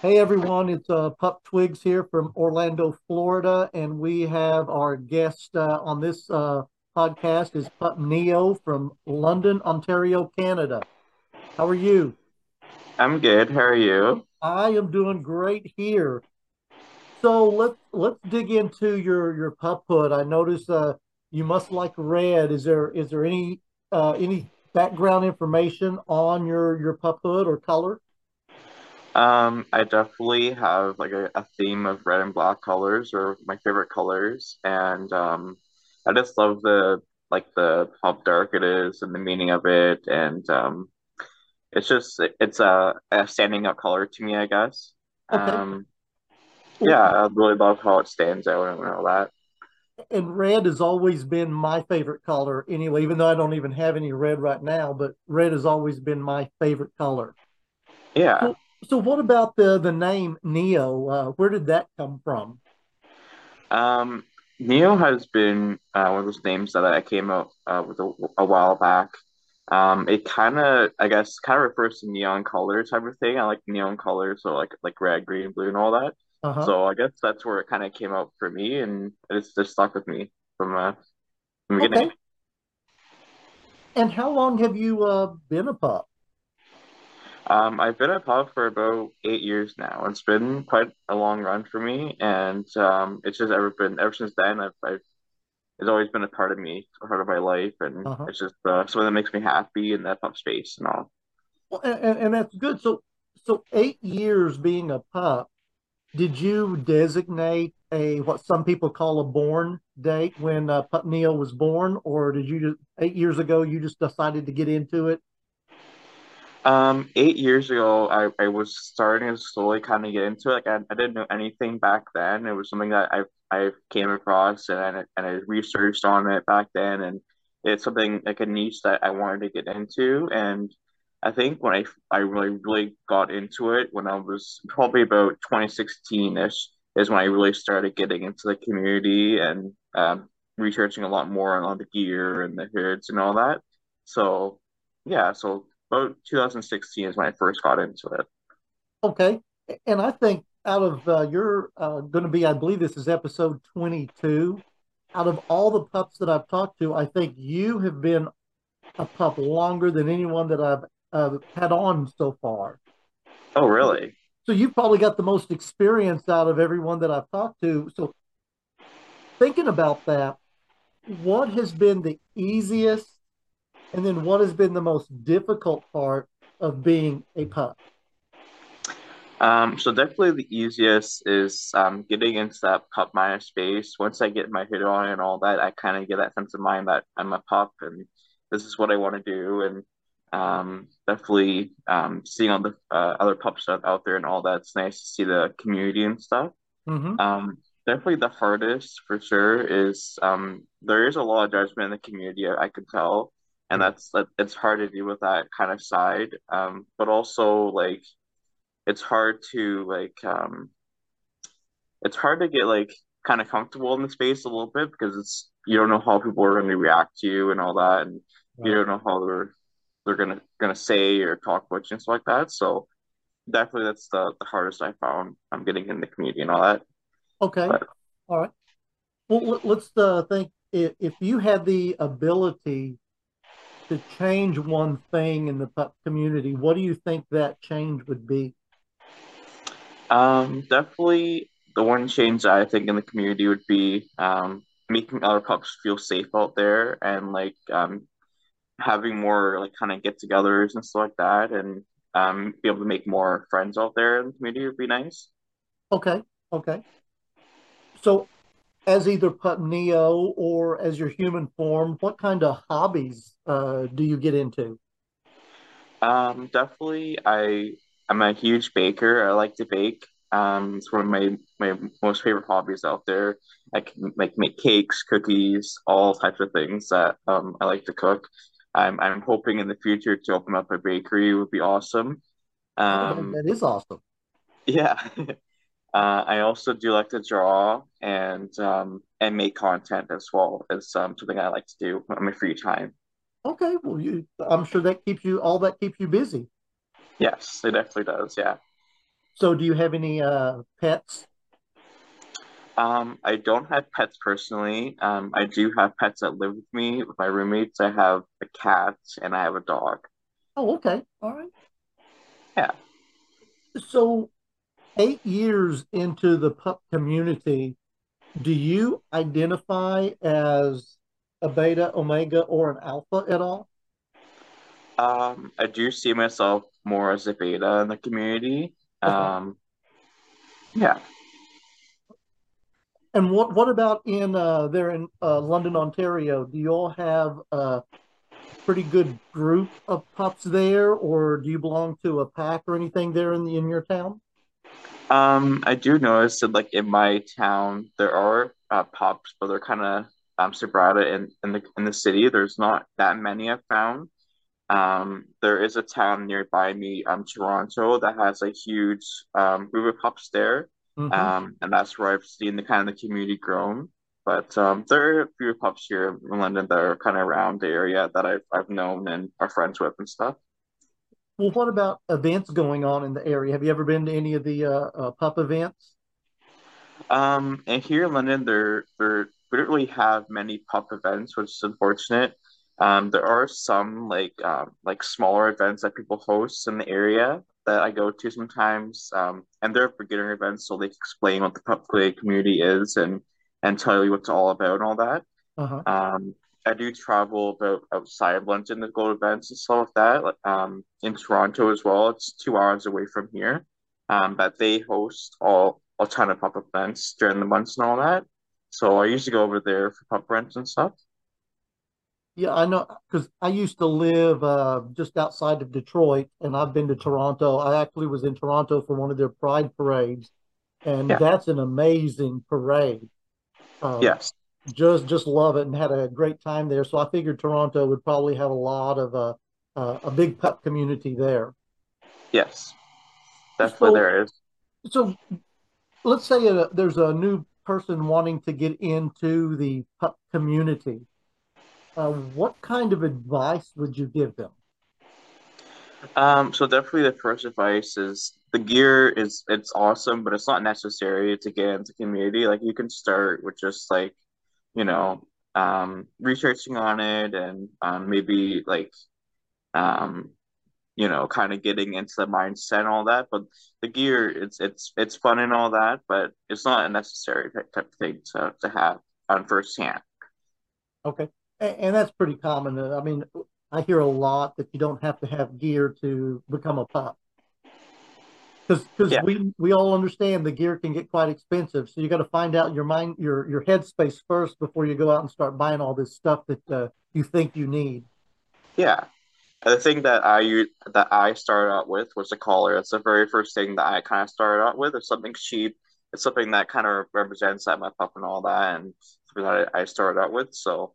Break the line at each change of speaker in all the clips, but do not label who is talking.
Hey everyone, it's uh, Pup Twigs here from Orlando, Florida, and we have our guest uh, on this uh, podcast is Pup Neo from London, Ontario, Canada. How are you?
I'm good. How are you?
I am doing great here. So let's let's dig into your your puphood. I noticed uh, you must like red. Is there is there any uh, any background information on your your puphood or color?
Um, I definitely have like a, a theme of red and black colors or my favorite colors, and um, I just love the like the how dark it is and the meaning of it, and um, it's just it's a, a standing out color to me, I guess.
Okay.
Um, yeah, I really love how it stands out and all that.
And red has always been my favorite color anyway, even though I don't even have any red right now, but red has always been my favorite color.
Yeah.
So, so what about the the name Neo? Uh, where did that come from?
Um, Neo has been uh, one of those names that I came up uh, with a, a while back. Um, it kind of, I guess, kind of refers to neon color type of thing. I like neon colors, so like like red, green, blue, and all that.
Uh-huh.
So I guess that's where it kind of came out for me, and it's just stuck with me from uh, from the beginning.
Okay. And how long have you uh, been a pup?
Um, I've been a pup for about eight years now. It's been quite a long run for me, and um, it's just ever been ever since then. I've, I've it's always been a part of me, a part of my life, and
Uh-huh.
it's just uh, something that makes me happy in that pup space and all.
Well, and, and that's good. So so eight years being a pup, did you designate a what some people call a born date when uh, Pup Neo was born, or did you just eight years ago you just decided to get into it?
Um, eight years ago, I, I was starting to slowly kind of get into it. Like I, I didn't know anything back then. It was something that I I came across and I, and I researched on it back then, and it's something like a niche that I wanted to get into. And I think when I I really really got into it when I was probably about 2016-ish is when I really started getting into the community and um, researching a lot more on all the gear and the hoods and all that. So yeah, so about 2016 is when I first got into it.
Okay, and I think out of uh, you're uh, going to be, I believe this is episode 22. Out of all the pups that I've talked to, I think you have been a pup longer than anyone that I've uh, had on so far.
Oh, really?
So you've probably got the most experience out of everyone that I've talked to. So thinking about that, what has been the easiest and then what has been the most difficult part of being a pup?
Um, so definitely the easiest is um, getting into that pup minor space. Once I get my hood on and all that, I kind of get that sense of mind that I'm a pup and this is what I want to do. And um, definitely um, seeing all the uh, other pup stuff out there and all that. It's nice to see the community and stuff.
hmm
Um, definitely the hardest for sure is um, there is a lot of judgment in the community. I, I can tell, and that's that it's hard to deal with that kind of side. Um, but also like it's hard to like um, it's hard to get like kind of comfortable in the space a little bit because it's you don't know how people are going to react to you and all that, and you don't know how they're they're gonna gonna say or talk about you and stuff like that. So definitely that's the the hardest I found. I'm getting in the community and all that.
Okay.
But
All right. Well, let- let's uh, think if, if you had the ability to change one thing in the pup community, what do you think that change would be?
um, definitely the one change I think in the community would be um, making other pups feel safe out there and like um, having more like kind of get-togethers and stuff like that, and um, be able to make more friends out there in the community would be nice.
Okay. Okay. So, as either Pup Neo or as your human form, what kind of hobbies uh, do you get into?
Um, definitely, I I'm a huge baker. I like to bake. Um, it's one of my my most favorite hobbies out there. I can like make cakes, cookies, all types of things that um I like to cook. I'm I'm hoping in the future to open up a bakery would be awesome.
Oh,
Um,
that is awesome.
yeah. Uh, I also do like to draw and um and make content as well as um something I like to do on my free time.
Okay. Well, you, I'm sure that keeps you, all that keeps you busy.
Yes, it definitely does. Yeah.
So, do you have any uh, pets?
Um, I don't have pets personally. Um, I do have pets that live with me with my roommates. I have a cat and I have a dog.
Oh, okay. All right.
Yeah.
So, eight years into the pup community, do you identify as a beta, omega, or an alpha at all?
Um, I do see myself more as a beta in the community.
Okay.
Um, yeah.
And what what about in uh, there in uh, London, Ontario? Do you all have a pretty good group of pups there, or do you belong to a pack or anything there in the in your town?
Um, I do notice that like in my town there are uh, pups, but they're kind of um sporadic in in the in the city. There's not that many I've found. Um, there is a town nearby me, um, Toronto, that has a huge um group of pups there.
hmm
Um, and that's where I've seen the kind of the community grown. But um, there are a few pubs here in London that are kind of around the area that I've I've known and are friends with and stuff.
Well, what about events going on in the area? Have you ever been to any of the uh, uh, pup events?
Um, and here in London, there there we don't really have many pup events, which is unfortunate. Um, there are some like um, like smaller events that people host in the area that I go to sometimes. Um, and they're beginner events, so they explain what the pup play community is and and tell you what it's all about and all that.
Uh-huh.
Um, I do travel about outside of London to go to events and stuff like that. Um, in Toronto as well. It's two hours away from here. Um, but they host all a ton of pop-up events during the months and all that. So I usually go over there for pop rents and stuff.
Yeah, I know because I used to live uh, just outside of Detroit, and I've been to Toronto. I actually was in Toronto for one of their Pride parades, and
Yeah.
that's an amazing parade. Um,
Yes.
Just just love it, and had a great time there. So I figured Toronto would probably have a lot of uh, uh, a big pup community there.
Yes. Definitely
So
there is.
so let's say uh there's a new person wanting to get into the pup community. Uh, what kind of advice would you give them?
Um, so definitely the first advice is the gear is it's awesome, but it's not necessary to get into community. Like you can start with just like, you know, um, researching on it and um, maybe like um, you know, kind of getting into the mindset and all that. But the gear, it's it's it's fun and all that, but it's not a necessary type of thing to to have on first hand.
Okay. And, and that's pretty common. I mean, I hear a lot that you don't have to have gear to become a pup because because
Yeah.
we we all understand the gear can get quite expensive. So you got to find out your mind your your headspace first before you go out and start buying all this stuff that uh, you think you need.
Yeah. The thing that I that I started out with was a collar. That's the very first thing that I kind of started out with. It's something cheap. It's something that kind of represents that my pup and all that, and that I I started out with. So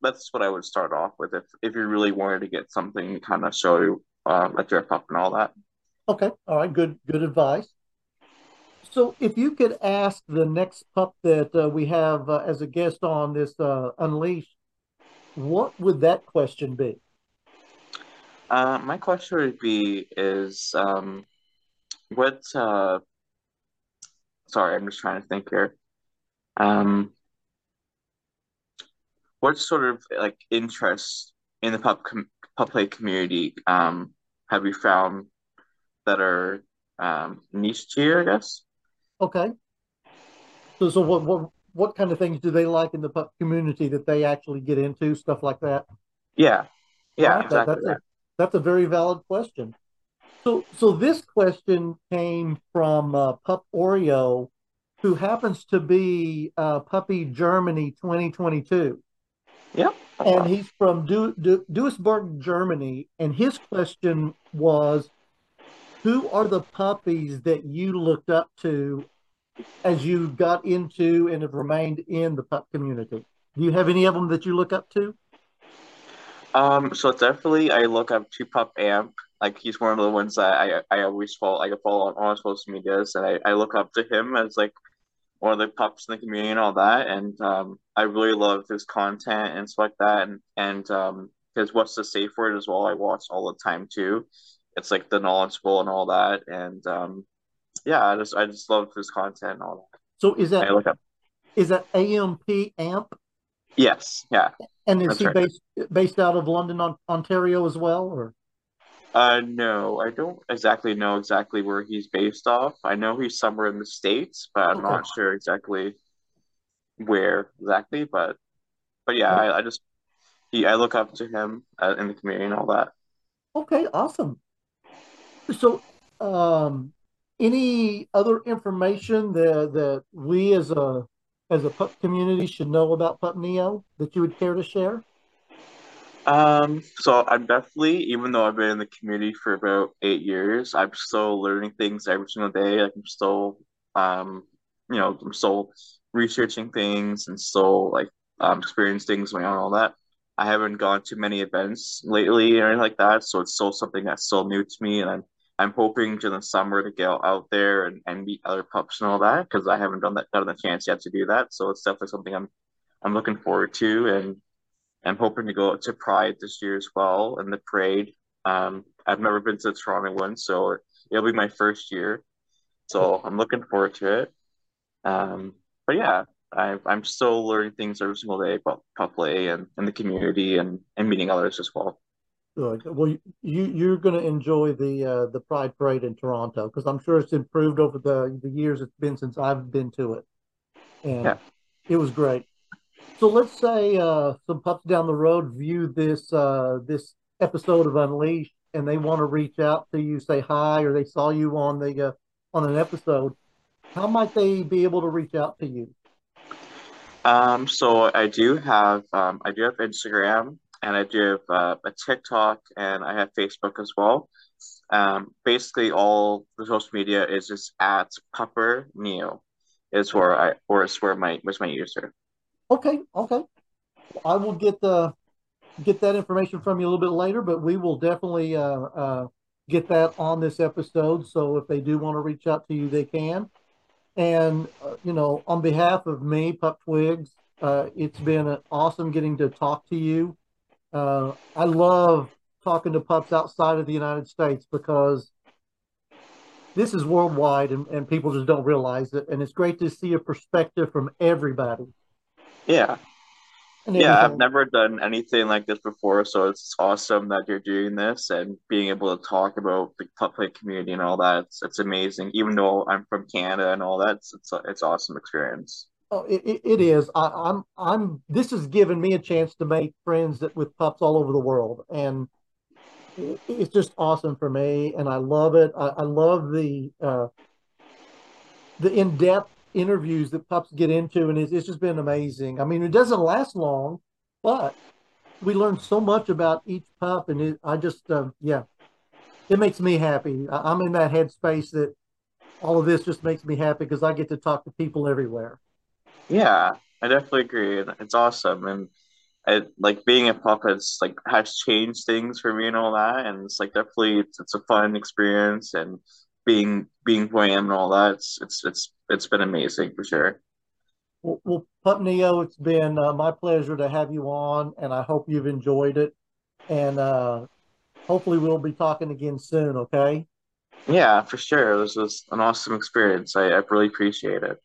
that's what I would start off with if if you really wanted to get something kind of show you um, that you're pup and all that.
Okay. All right. Good good advice. So if you could ask the next pup that uh, we have uh, as a guest on this uh, what would that question be?
Uh, my question would be is um, what? Uh, sorry, I'm just trying to think here. Um, what sort of like interest in the pup com play community um have you found that are um niche to you, I guess?
Okay. So, so what, what, what kind of things do they like in the pup community that they actually get into, stuff like that?
Yeah, yeah,
right, that,
exactly
that's a that's a very valid question. So, so this question came from uh, Pup Oreo, who happens to be uh, Puppy Germany 2022,
Yep.
And he's from du du Duisburg, Germany. And his question was, who are the puppies that you looked up to as you got into and have remained in the pup community? Do you have any of them that you look up to?
Um, so definitely I look up to Pup Amp. Like he's one of the ones that I I always follow. I follow on all social medias, and I, I look up to him as like one of the pups in the community and all that. And um, I really love his content and stuff like that. And and um, his what's the safe word as well. I watch all the time too. It's like the knowledgeable and all that. And um, yeah, I just I just love his content and all that.
So is that
I look up.
is that AMP Amp?
Yes, yeah.
And is he
right.
based based out of London, On- Ontario as well? Or
Uh, no, I don't exactly know exactly where he's based off. I know he's somewhere in the States, but I'm
okay,
not sure exactly where exactly. But but yeah, I, I just he I look up to him uh, in the community and all that.
okay, awesome. So, um, any other information that that we as a as a pup community should know about Pup Neo that you would care to share?
Um, so I'm definitely, even though I've been in the community for about eight years, I'm still learning things every single day. Like I'm still, um, you know, I'm still researching things and still like um, experiencing things going on all that. I haven't gone to many events lately or anything like that, so it's still something that's still new to me, and I'm I'm hoping to the summer to get out there and, and meet other pups and all that because I haven't done that gotten the chance yet to do that. So it's definitely something I'm I'm looking forward to and I'm hoping to go to Pride this year as well and the parade. Um, I've never been to the Toronto one, so it'll be my first year. So I'm looking forward to it. Um, but yeah, I, I'm still learning things every single day about pup play and, and the community and, and meeting others as well.
Good. Well, you you're going to enjoy the uh, the Pride Parade in Toronto because I'm sure it's improved over the the years it's been since I've been to it, and
Yeah.
it was great. So let's say uh, some pups down the road view this uh, this episode of Unleashed and they want to reach out to you, say hi, or they saw you on the uh, on an episode. How might they be able to reach out to you?
Um, so I do have um, I do have Instagram and I do have uh, a TikTok and I have Facebook as well. Um, basically all the social media is just at Pupper Neo is where I or is where my was my user.
Okay, okay. I will get the get that information from you a little bit later, but we will definitely uh, uh, get that on this episode. So if they do want to reach out to you, they can. And uh, you know, on behalf of me, Pup Twigs, uh, it's been awesome getting to talk to you. Uh, I love talking to pups outside of the United States because this is worldwide and, and people just don't realize it. And it's great to see a perspective from everybody.
Yeah. Yeah, I've never done anything like this before, so it's awesome that you're doing this and being able to talk about the pup play community and all that. It's, it's amazing. Even though I'm from Canada and all that, it's it's, it's awesome experience.
Oh, it, it, is. I, I'm I'm this has given me a chance to make friends that with pups all over the world, and it, it's just awesome for me, and I love it. I, I love the uh, the in-depth interviews that pups get into, and it's, it's just been amazing. I mean, it doesn't last long, but we learn so much about each pup, and it, I just uh, yeah, it makes me happy. I, I'm in that headspace that all of this just makes me happy because I get to talk to people everywhere.
Yeah, I definitely agree. It's awesome, and I like being a pup has like has changed things for me and all that, and it's like definitely it's, it's a fun experience, and being being who I am and all that, it's it's it's it's been amazing for sure.
Well, well Pup Neo, it's been uh, my pleasure to have you on, and I hope you've enjoyed it. And uh, hopefully, we'll be talking again soon. Okay.
Yeah, for sure. This was an awesome experience. I, I really appreciate it.